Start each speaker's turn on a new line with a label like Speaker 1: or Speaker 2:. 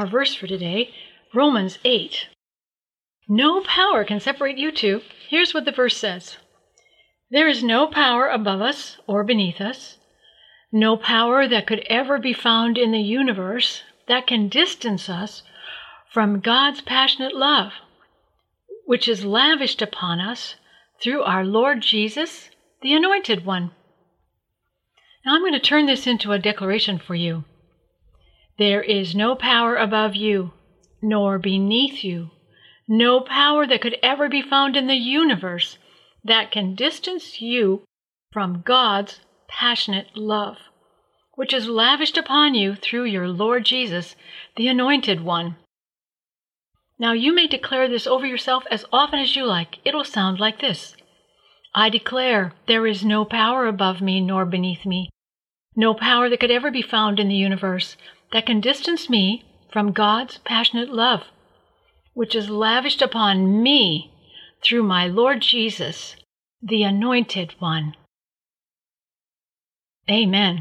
Speaker 1: Our verse for today, Romans 8. No power can separate you two. Here's what the verse says There is no power above us or beneath us, no power that could ever be found in the universe that can distance us from God's passionate love, which is lavished upon us through our Lord Jesus, the Anointed One. Now I'm going to turn this into a declaration for you. There is no power above you, nor beneath you, no power that could ever be found in the universe that can distance you from God's passionate love, which is lavished upon you through your Lord Jesus, the Anointed One. Now you may declare this over yourself as often as you like. It'll sound like this I declare there is no power above me nor beneath me, no power that could ever be found in the universe that can distance me from God's passionate love, which is lavished upon me through my Lord Jesus, the Anointed One. Amen.